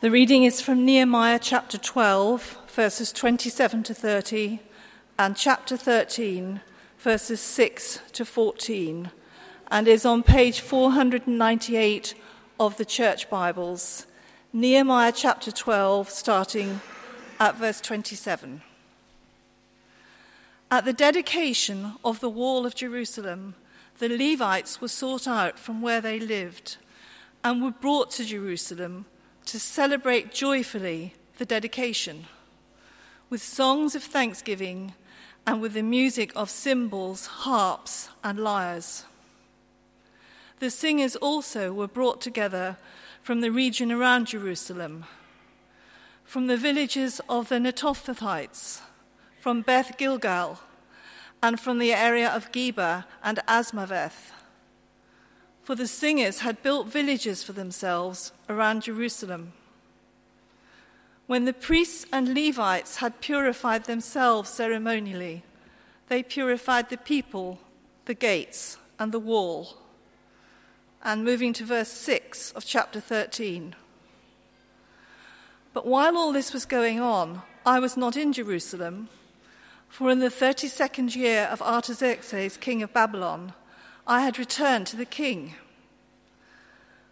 The reading is from Nehemiah chapter 12, verses 27 to 30, and chapter 13, verses 6 to 14, and is on page 498 of the Church Bibles. Nehemiah chapter 12, starting at verse 27. At the dedication of the wall of Jerusalem, the Levites were sought out from where they lived and were brought to Jerusalem to celebrate joyfully the dedication with songs of thanksgiving and with the music of cymbals, harps, and lyres. The singers also were brought together from the region around Jerusalem, from the villages of the Netophathites, from Beth Gilgal, and from the area of Geba and Azmaveth for the singers had built villages for themselves around Jerusalem. When the priests and Levites had purified themselves ceremonially, they purified the people, the gates, and the wall. And moving to verse 6 of chapter 13. But while all this was going on, I was not in Jerusalem, for in the 32nd year of Artaxerxes, king of Babylon, I had returned to the king.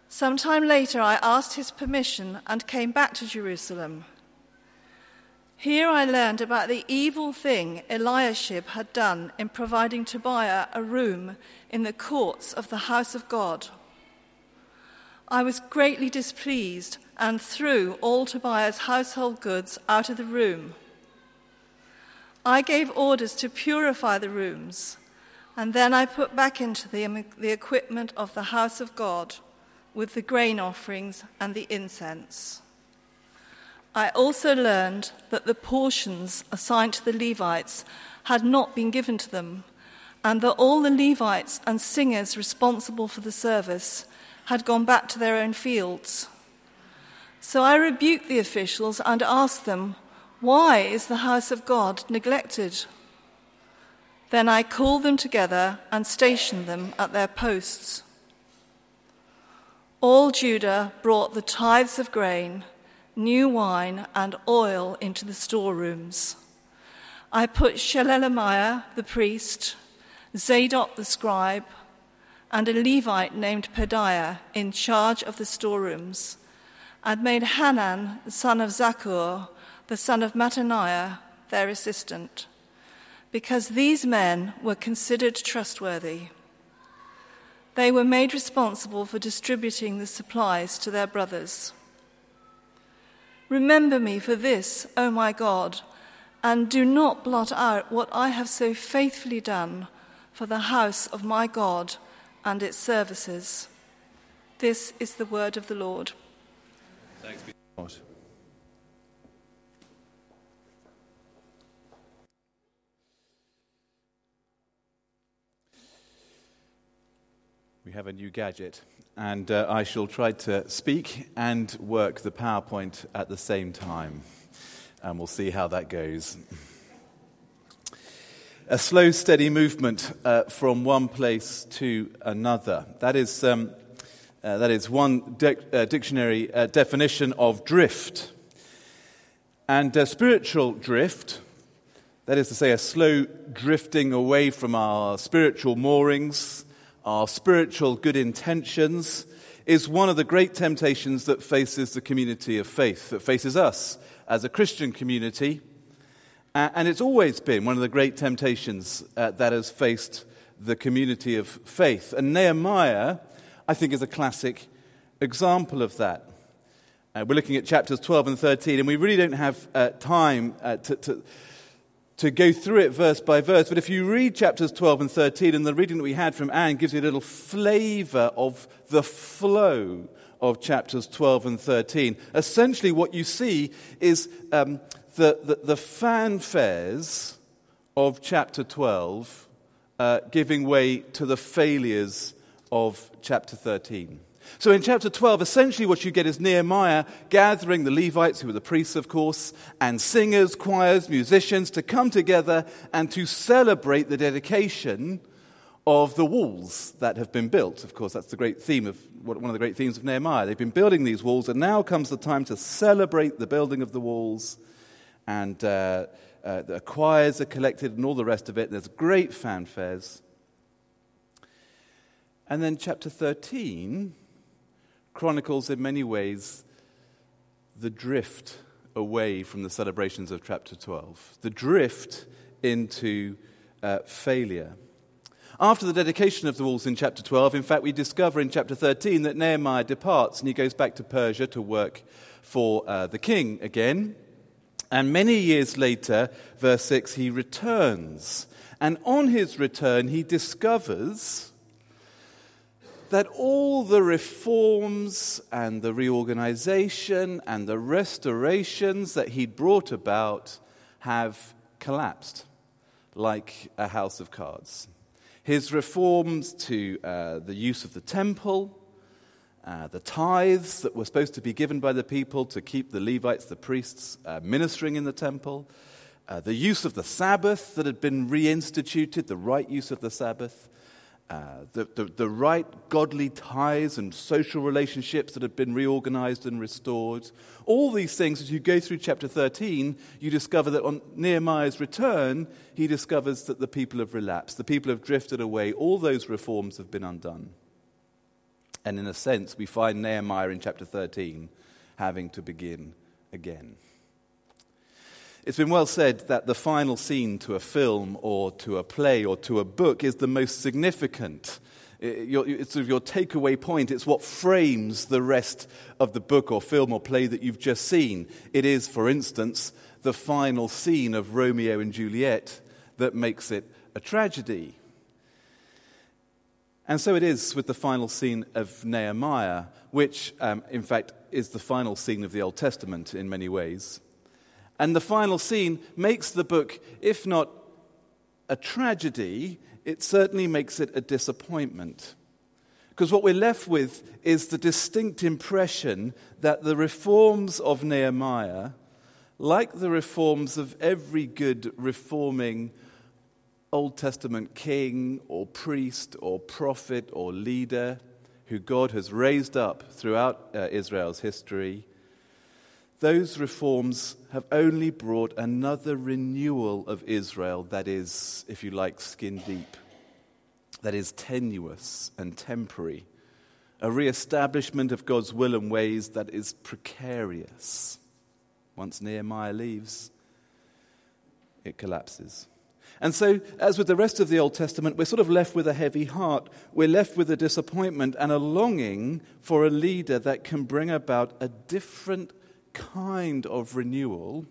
Some time later, I asked his permission and came back to Jerusalem. Here I learned about the evil thing Eliashib had done in providing Tobiah a room in the courts of the house of God. I was greatly displeased and threw all Tobiah's household goods out of the room. I gave orders to purify the rooms and then I put back into them the equipment of the house of God with the grain offerings and the incense. I also learned that the portions assigned to the Levites had not been given to them, and that all the Levites and singers responsible for the service had gone back to their own fields. So I rebuked the officials and asked them, Why is the house of God neglected? Then I called them together and stationed them at their posts. All Judah brought the tithes of grain, new wine, and oil into the storerooms. I put Shelemiah the priest, Zadok the scribe, and a Levite named Pedaiah in charge of the storerooms, and made Hanan, the son of Zaccur, the son of Mattaniah, their assistant because these men were considered trustworthy. They were made responsible for distributing the supplies to their brothers. Remember me for this, O my God, and do not blot out what I have so faithfully done for the house of my God and its services. This is the word of the Lord. Thanks be to God. We have a new gadget, and uh, I shall try to speak and work the PowerPoint at the same time, and we'll see how that goes. A slow, steady movement uh, from one place to another. That is, um, uh, that is one de- uh, dictionary uh, definition of drift. And uh, spiritual drift, that is to say, a slow drifting away from our spiritual moorings, our spiritual good intentions, is one of the great temptations that faces the community of faith, that faces us as a Christian community. And it's always been one of the great temptations uh, that has faced the community of faith. And Nehemiah, I think, is a classic example of that. Uh, we're looking at chapters 12 and 13, and we really don't have uh, time uh, to, to to go through it verse by verse, but if you read chapters 12 and 13, and the reading that we had from Anne gives you a little flavor of the flow of chapters 12 and 13. Essentially, what you see is um, the, the, the, fanfares of chapter 12 uh, giving way to the failures of chapter 13. So in chapter 12, essentially what you get is Nehemiah gathering the Levites, who were the priests, of course, and singers, choirs, musicians to come together and to celebrate the dedication of the walls that have been built. Of course, that's the great theme of one of the great themes of Nehemiah. They've been building these walls, and now comes the time to celebrate the building of the walls. And uh, uh, the choirs are collected and all the rest of it. There's great fanfares. And then chapter 13 chronicles in many ways the drift away from the celebrations of chapter 12, the drift into uh, failure. After the dedication of the walls in chapter 12, in fact, we discover in chapter 13 that Nehemiah departs and he goes back to Persia to work for uh, the king again. And many years later, verse 6, he returns. And on his return, he discovers that all the reforms and the reorganization and the restorations that he'd brought about have collapsed like a house of cards. His reforms to uh, the use of the temple, uh, the tithes that were supposed to be given by the people to keep the Levites, the priests, uh, ministering in the temple, uh, the use of the Sabbath that had been reinstituted, the right use of the Sabbath, uh, the, the, the, right godly ties and social relationships that have been reorganized and restored. All these things, as you go through chapter 13, you discover that on Nehemiah's return, he discovers that the people have relapsed, the people have drifted away, all those reforms have been undone. And in a sense, we find Nehemiah in chapter 13 having to begin again. It's been well said that the final scene to a film or to a play or to a book is the most significant. It's sort of your takeaway point. It's what frames the rest of the book or film or play that you've just seen. It is, for instance, the final scene of Romeo and Juliet that makes it a tragedy. And so it is with the final scene of Nehemiah, which, um, in fact, is the final scene of the Old Testament in many ways. And the final scene makes the book, if not a tragedy, it certainly makes it a disappointment. Because what we're left with is the distinct impression that the reforms of Nehemiah, like the reforms of every good reforming Old Testament king or priest or prophet or leader who God has raised up throughout uh, Israel's history, those reforms have only brought another renewal of Israel that is, if you like, skin deep, that is tenuous and temporary, a re establishment of God's will and ways that is precarious. Once Nehemiah leaves, it collapses. And so, as with the rest of the Old Testament, we're sort of left with a heavy heart. We're left with a disappointment and a longing for a leader that can bring about a different kind of renewal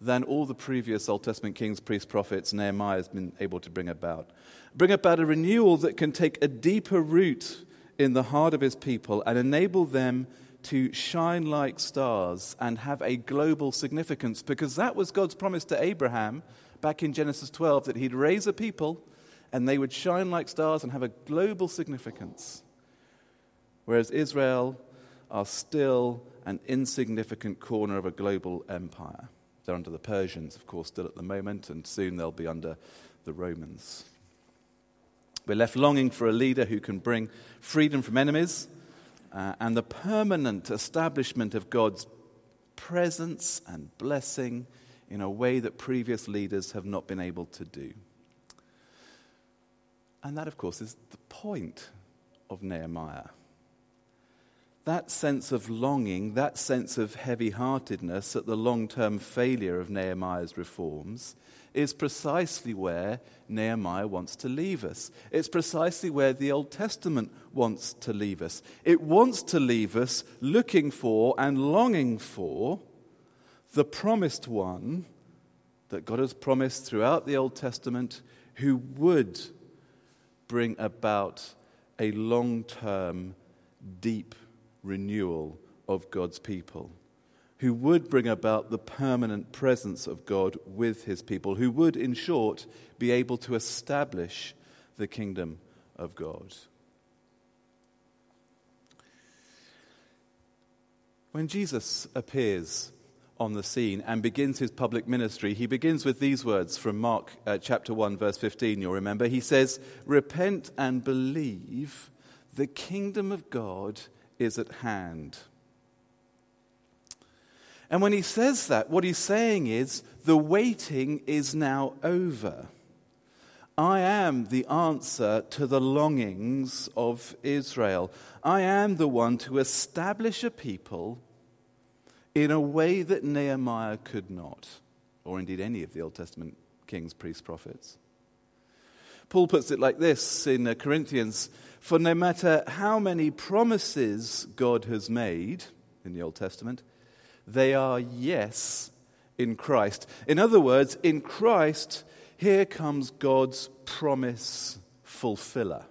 than all the previous Old Testament kings, priests, prophets, Nehemiah has been able to bring about. Bring about a renewal that can take a deeper root in the heart of his people and enable them to shine like stars and have a global significance because that was God's promise to Abraham back in Genesis 12 that he'd raise a people and they would shine like stars and have a global significance. Whereas Israel are still an insignificant corner of a global empire. They're under the Persians, of course, still at the moment, and soon they'll be under the Romans. We're left longing for a leader who can bring freedom from enemies uh, and the permanent establishment of God's presence and blessing in a way that previous leaders have not been able to do. And that, of course, is the point of Nehemiah that sense of longing, that sense of heavy heartedness at the long term failure of Nehemiah's reforms, is precisely where Nehemiah wants to leave us. It's precisely where the Old Testament wants to leave us. It wants to leave us looking for and longing for the promised one that God has promised throughout the Old Testament who would bring about a long term, deep renewal of God's people, who would bring about the permanent presence of God with his people, who would, in short, be able to establish the kingdom of God. When Jesus appears on the scene and begins his public ministry, he begins with these words from Mark uh, chapter 1, verse 15. You'll remember. He says, Repent and believe, the kingdom of God is at hand. And when he says that, what he's saying is, the waiting is now over. I am the answer to the longings of Israel. I am the one to establish a people in a way that Nehemiah could not, or indeed any of the Old Testament kings, priests, prophets. Paul puts it like this in uh, Corinthians For no matter how many promises God has made in the Old Testament, they are yes in Christ. In other words, in Christ, here comes God's promise fulfiller.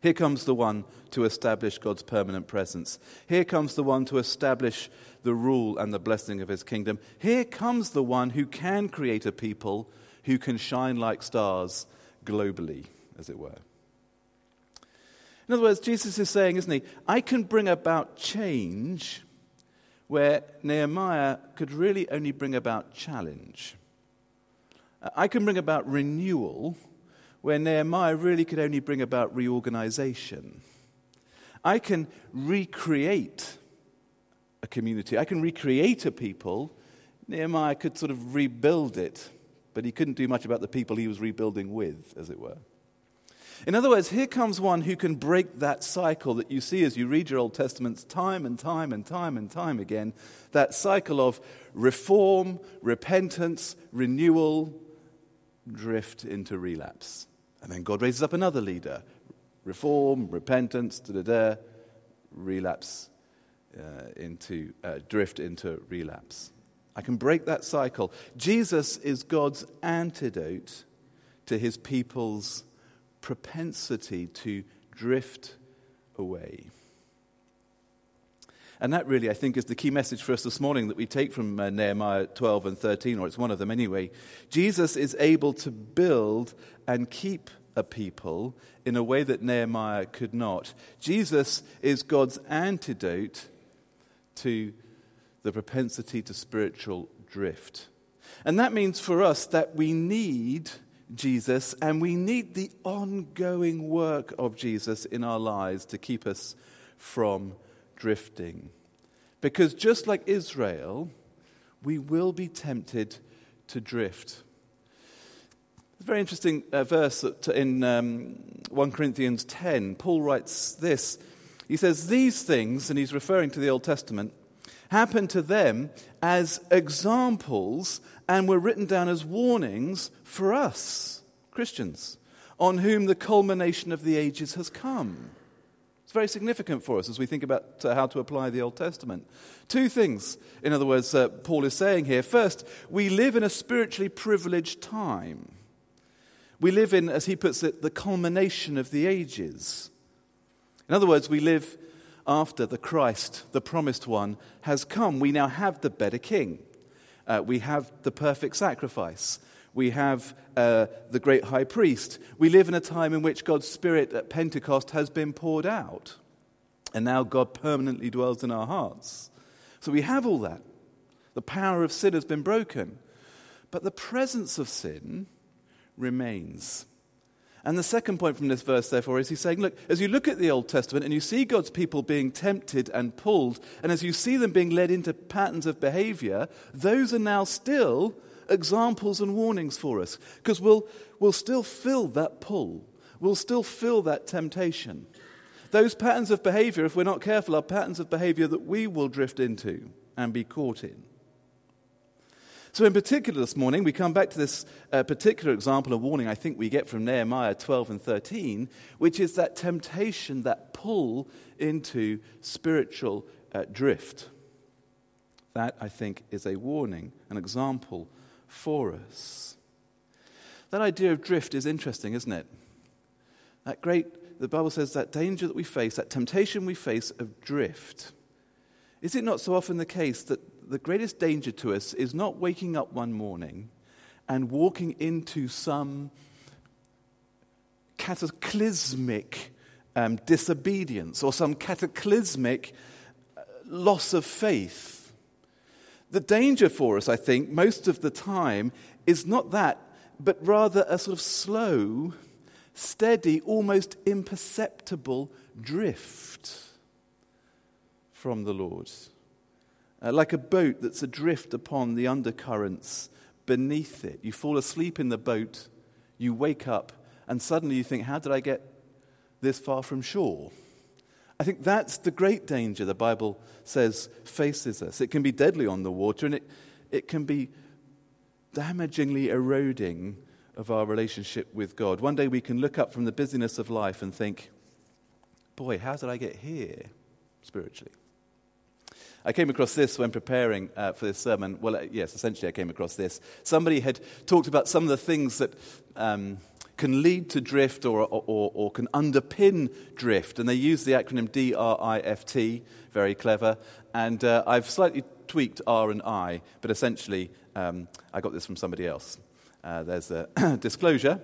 Here comes the one to establish God's permanent presence. Here comes the one to establish the rule and the blessing of his kingdom. Here comes the one who can create a people who can shine like stars globally, as it were. In other words, Jesus is saying, isn't he, I can bring about change where Nehemiah could really only bring about challenge. I can bring about renewal where Nehemiah really could only bring about reorganization. I can recreate a community, I can recreate a people. Nehemiah could sort of rebuild it, but he couldn't do much about the people he was rebuilding with, as it were. In other words, here comes one who can break that cycle that you see as you read your Old Testaments time and time and time and time again that cycle of reform, repentance, renewal, drift into relapse. And then God raises up another leader reform, repentance, da da da, relapse uh, into, uh, drift into relapse. I can break that cycle. Jesus is God's antidote to his people's propensity to drift away. And that really, I think, is the key message for us this morning that we take from uh, Nehemiah 12 and 13, or it's one of them anyway. Jesus is able to build and keep a people in a way that Nehemiah could not. Jesus is God's antidote to the propensity to spiritual drift. And that means for us that we need Jesus and we need the ongoing work of Jesus in our lives to keep us from drifting. Because just like Israel, we will be tempted to drift. It's a very interesting uh, verse in um, 1 Corinthians 10. Paul writes this. He says, These things, and he's referring to the Old Testament, happened to them as examples and were written down as warnings for us, Christians, on whom the culmination of the ages has come. It's very significant for us as we think about uh, how to apply the Old Testament. Two things, in other words, uh, Paul is saying here. First, we live in a spiritually privileged time. We live in, as he puts it, the culmination of the ages. In other words, we live after the Christ, the promised one, has come. We now have the better king. Uh, we have the perfect sacrifice. We have uh, the great high priest. We live in a time in which God's Spirit at Pentecost has been poured out. And now God permanently dwells in our hearts. So we have all that. The power of sin has been broken. But the presence of sin remains. And the second point from this verse, therefore, is he's saying, look, as you look at the Old Testament and you see God's people being tempted and pulled, and as you see them being led into patterns of behavior, those are now still examples and warnings for us because we'll, we'll still feel that pull, we'll still feel that temptation. Those patterns of behavior, if we're not careful, are patterns of behavior that we will drift into and be caught in. So, in particular, this morning, we come back to this uh, particular example of warning I think we get from Nehemiah 12 and 13, which is that temptation, that pull into spiritual uh, drift. That, I think, is a warning, an example for us. That idea of drift is interesting, isn't it? That great, the Bible says that danger that we face, that temptation we face of drift. Is it not so often the case that the greatest danger to us is not waking up one morning and walking into some cataclysmic um, disobedience or some cataclysmic uh, loss of faith? The danger for us, I think, most of the time is not that, but rather a sort of slow, steady, almost imperceptible drift from the Lord. Uh, like a boat that's adrift upon the undercurrents beneath it. You fall asleep in the boat, you wake up, and suddenly you think, How did I get this far from shore? I think that's the great danger the Bible says faces us. It can be deadly on the water, and it, it can be damagingly eroding of our relationship with God. One day we can look up from the busyness of life and think, boy, how did I get here spiritually? I came across this when preparing uh, for this sermon. Well, uh, yes, essentially, I came across this. Somebody had talked about some of the things that um, can lead to drift or, or, or, can underpin drift, and they use the acronym DRIFT, very clever. And uh, I've slightly tweaked R and I, but essentially, um, I got this from somebody else. Uh, there's a disclosure.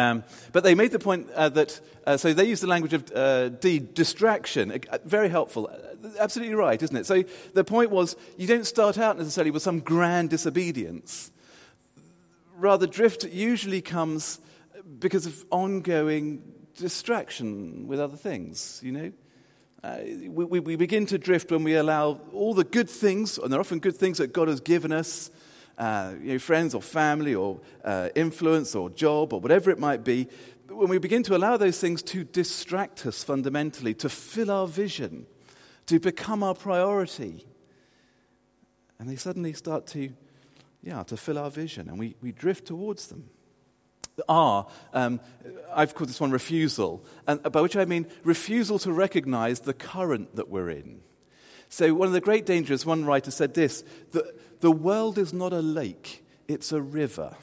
Um, but they made the point uh, that, uh, so they used the language of uh, D, distraction. Uh, very helpful. Uh, absolutely right, isn't it? So the point was, you don't start out necessarily with some grand disobedience. Rather, drift usually comes because of ongoing distraction with other things, you know? Uh, we, we, begin to drift when we allow all the good things, and they're often good things that God has given us, uh, you know, friends or family or uh, influence or job or whatever it might be, when we begin to allow those things to distract us fundamentally, to fill our vision, to become our priority, and they suddenly start to, yeah, to fill our vision, and we, we drift towards them. R, um, I've called this one refusal, and by which I mean refusal to recognize the current that we're in. So, one of the great dangers, one writer said this that the world is not a lake, it's a river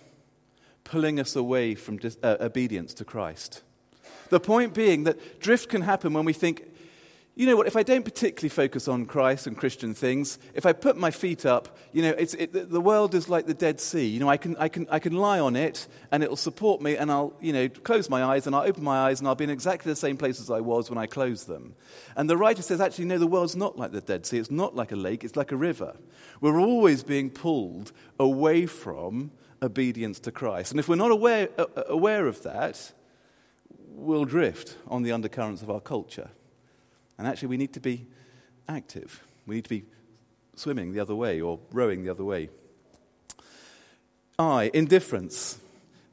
pulling us away from dis- uh, obedience to Christ. The point being that drift can happen when we think, you know what, if I don't particularly focus on Christ and Christian things, if I put my feet up, you know, it, the world is like the Dead Sea. You know, I can, I, can, I can lie on it and it'll support me and I'll, you know, close my eyes and I'll open my eyes and I'll be in exactly the same place as I was when I closed them. And the writer says, actually, no, the world's not like the Dead Sea. It's not like a lake, it's like a river. We're always being pulled away from obedience to Christ. And if we're not aware, uh, aware of that, we'll drift on the undercurrents of our culture. And actually, we need to be active. We need to be swimming the other way or rowing the other way. I, indifference.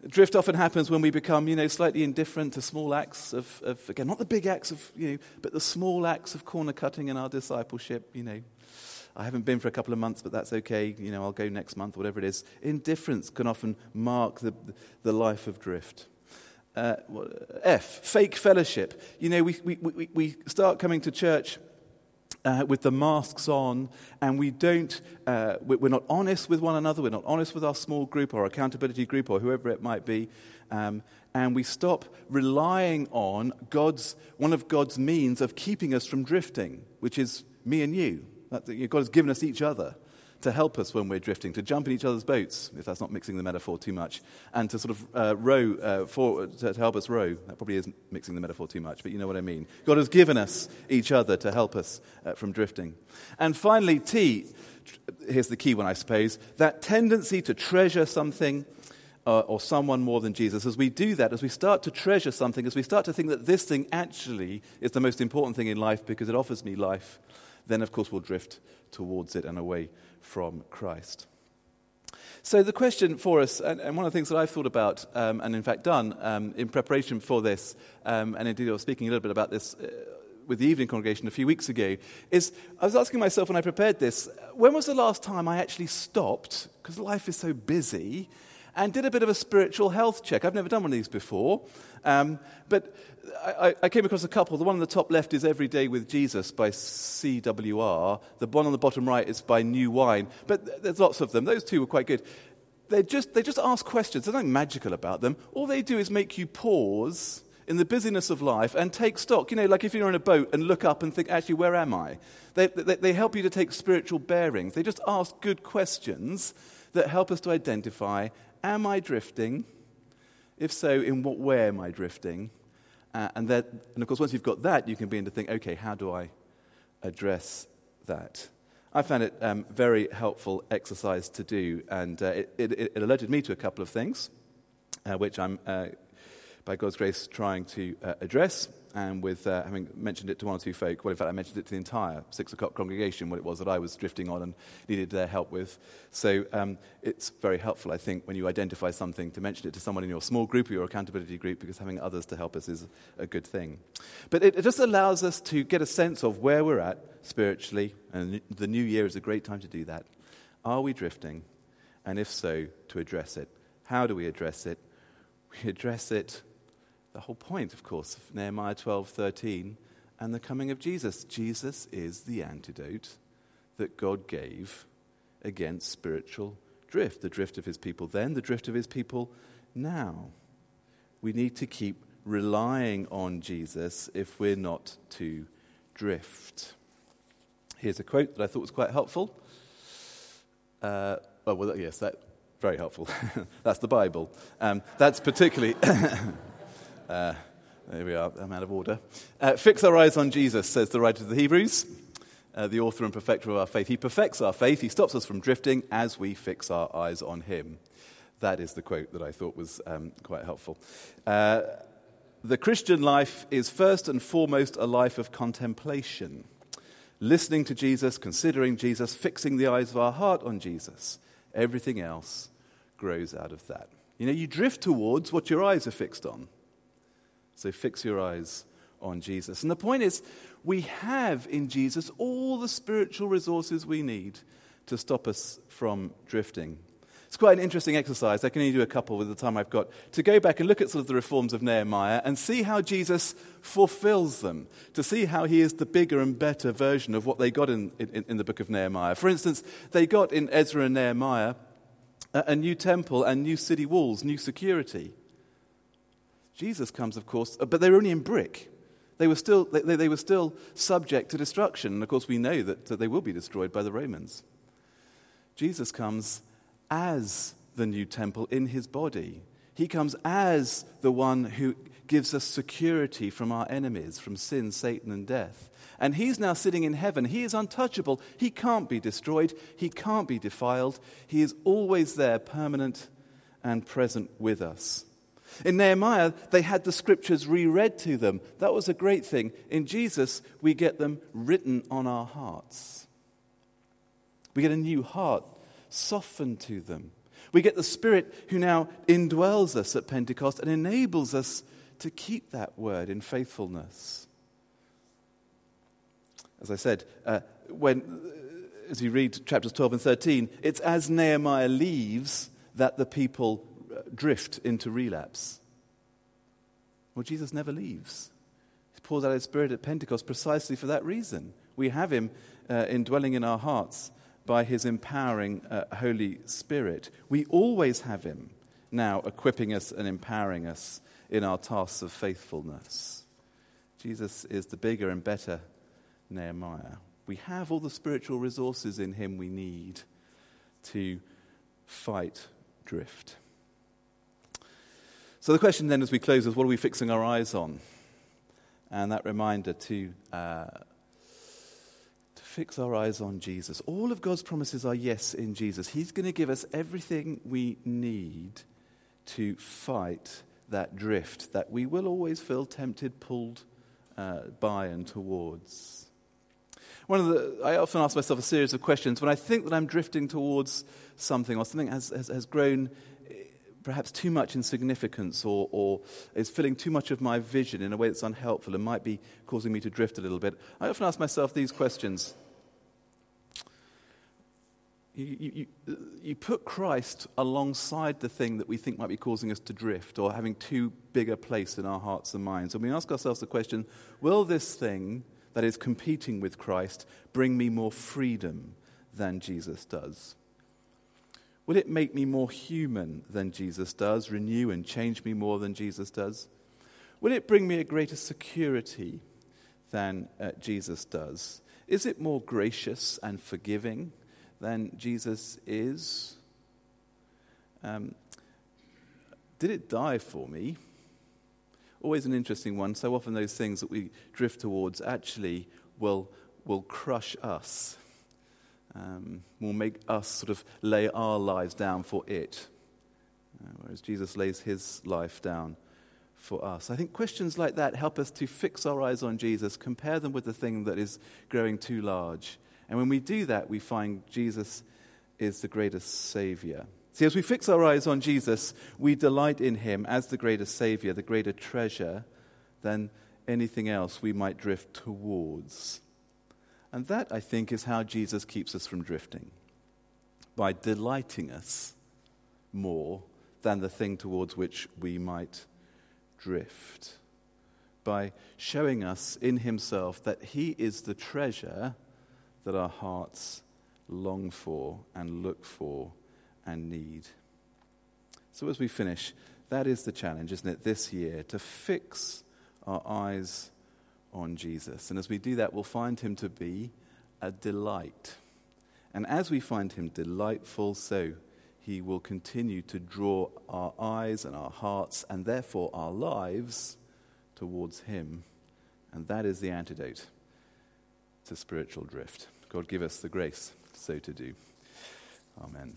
Drift often happens when we become, you know, slightly indifferent to small acts of, of, again, not the big acts of, you know, but the small acts of corner cutting in our discipleship, you know. I haven't been for a couple of months, but that's okay. You know, I'll go next month, whatever it is. Indifference can often mark the, the life of drift. Uh, F, fake fellowship. You know, we, we, we, we start coming to church uh, with the masks on, and we don't, uh, we're not honest with one another, we're not honest with our small group or accountability group or whoever it might be, um, and we stop relying on God's, one of God's means of keeping us from drifting, which is me and you. God has given us each other to help us when we're drifting, to jump in each other's boats, if that's not mixing the metaphor too much, and to sort of uh, row uh, to, to, help us row. That probably is mixing the metaphor too much, but you know what I mean. God has given us each other to help us uh, from drifting. And finally, T, here's the key one, I suppose, that tendency to treasure something. Uh, or someone more than Jesus. As we do that, as we start to treasure something, as we start to think that this thing actually is the most important thing in life because it offers me life, then of course we'll drift towards it and away from Christ. So, the question for us, and, and one of the things that I've thought about um, and in fact done um, in preparation for this, um, and indeed I was speaking a little bit about this uh, with the evening congregation a few weeks ago, is I was asking myself when I prepared this, when was the last time I actually stopped, because life is so busy, and did a bit of a spiritual health check? I've never done one of these before, um, but I, I, came across a couple. The one on the top left is Every Day with Jesus by CWR. The one on the bottom right is by New Wine. But there's lots of them. Those two were quite good. They just, they just ask questions. There's nothing magical about them. All they do is make you pause in the busyness of life and take stock. You know, like if you're in a boat and look up and think, actually, where am I? They, they, they help you to take spiritual bearings. They just ask good questions that help us to identify am I drifting? If so, in what way am I drifting? Uh, and, that, and of course, once you've got that, you can begin to think, okay, how do I address that? I found it um, very helpful exercise to do, and uh, it, it, it, alerted me to a couple of things, uh, which I'm, uh, by God's grace, trying to uh, address and with uh, having mentioned it to one or two folk, well, in fact, I mentioned it to the entire six o'clock congregation, what it was that I was drifting on and needed their help with. So um, it's very helpful, I think, when you identify something to mention it to someone in your small group or your accountability group, because having others to help us is a good thing. But it, it just allows us to get a sense of where we're at spiritually, and the new year is a great time to do that. Are we drifting? And if so, to address it. How do we address it? We address it the whole point, of course, of Nehemiah 12:13 and the coming of Jesus. Jesus is the antidote that God gave against spiritual drift, the drift of his people then, the drift of his people now. We need to keep relying on Jesus if we're not to drift. Here's a quote that I thought was quite helpful. Uh, oh, well, yes, that very helpful. that's the Bible. Um, that's particularly Uh, there we are, I'm out of order. Uh, fix our eyes on Jesus, says the writer of the Hebrews, uh, the author and perfecter of our faith. He perfects our faith, he stops us from drifting as we fix our eyes on him. That is the quote that I thought was um, quite helpful. Uh, the Christian life is first and foremost a life of contemplation, listening to Jesus, considering Jesus, fixing the eyes of our heart on Jesus. Everything else grows out of that. You know, you drift towards what your eyes are fixed on. So fix your eyes on Jesus. And the point is, we have in Jesus all the spiritual resources we need to stop us from drifting. It's quite an interesting exercise. I can only do a couple with the time I've got. To go back and look at sort of the reforms of Nehemiah and see how Jesus fulfills them, to see how he is the bigger and better version of what they got in, in, in the book of Nehemiah. For instance, they got in Ezra and Nehemiah a, a new temple and new city walls, new security. Jesus comes, of course, but they were only in brick. They were still, they, they were still subject to destruction. And of course, we know that, that they will be destroyed by the Romans. Jesus comes as the new temple in his body. He comes as the one who gives us security from our enemies, from sin, Satan, and death. And he's now sitting in heaven. He is untouchable. He can't be destroyed. He can't be defiled. He is always there, permanent and present with us. In Nehemiah, they had the scriptures reread to them. That was a great thing. In Jesus, we get them written on our hearts. We get a new heart softened to them. We get the Spirit who now indwells us at Pentecost and enables us to keep that word in faithfulness. As I said, uh, when, as you read chapters 12 and 13, it's as Nehemiah leaves that the people drift into relapse? Well, Jesus never leaves. He pours out his Spirit at Pentecost precisely for that reason. We have him uh, indwelling in our hearts by his empowering uh, Holy Spirit. We always have him now equipping us and empowering us in our tasks of faithfulness. Jesus is the bigger and better Nehemiah. We have all the spiritual resources in him we need to fight drift. So the question then as we close is what are we fixing our eyes on? And that reminder to, uh, to fix our eyes on Jesus. All of God's promises are yes in Jesus. He's going to give us everything we need to fight that drift that we will always feel tempted, pulled uh, by and towards. One of the, I often ask myself a series of questions when I think that I'm drifting towards something or something has, has, has grown perhaps too much in significance or, or is filling too much of my vision in a way that's unhelpful and might be causing me to drift a little bit, I often ask myself these questions. You, you, you, put Christ alongside the thing that we think might be causing us to drift or having too big a place in our hearts and minds. And we ask ourselves the question will this thing that is competing with Christ bring me more freedom than Jesus does? Will it make me more human than Jesus does, renew and change me more than Jesus does? Will it bring me a greater security than uh, Jesus does? Is it more gracious and forgiving than Jesus is? Um, did it die for me? Always an interesting one. So often, those things that we drift towards actually will, will crush us um, will make us sort of lay our lives down for it, uh, whereas Jesus lays his life down for us. I think questions like that help us to fix our eyes on Jesus, compare them with the thing that is growing too large. And when we do that, we find Jesus is the greatest Savior. See, as we fix our eyes on Jesus, we delight in him as the greatest Savior, the greater treasure than anything else we might drift towards. And that, I think, is how Jesus keeps us from drifting by delighting us more than the thing towards which we might drift. By showing us in Himself that He is the treasure that our hearts long for and look for and need. So, as we finish, that is the challenge, isn't it, this year, to fix our eyes on Jesus. And as we do that, we'll find him to be a delight. And as we find him delightful, so he will continue to draw our eyes and our hearts, and therefore our lives, towards him. And that is the antidote to spiritual drift. God give us the grace so to do. Amen.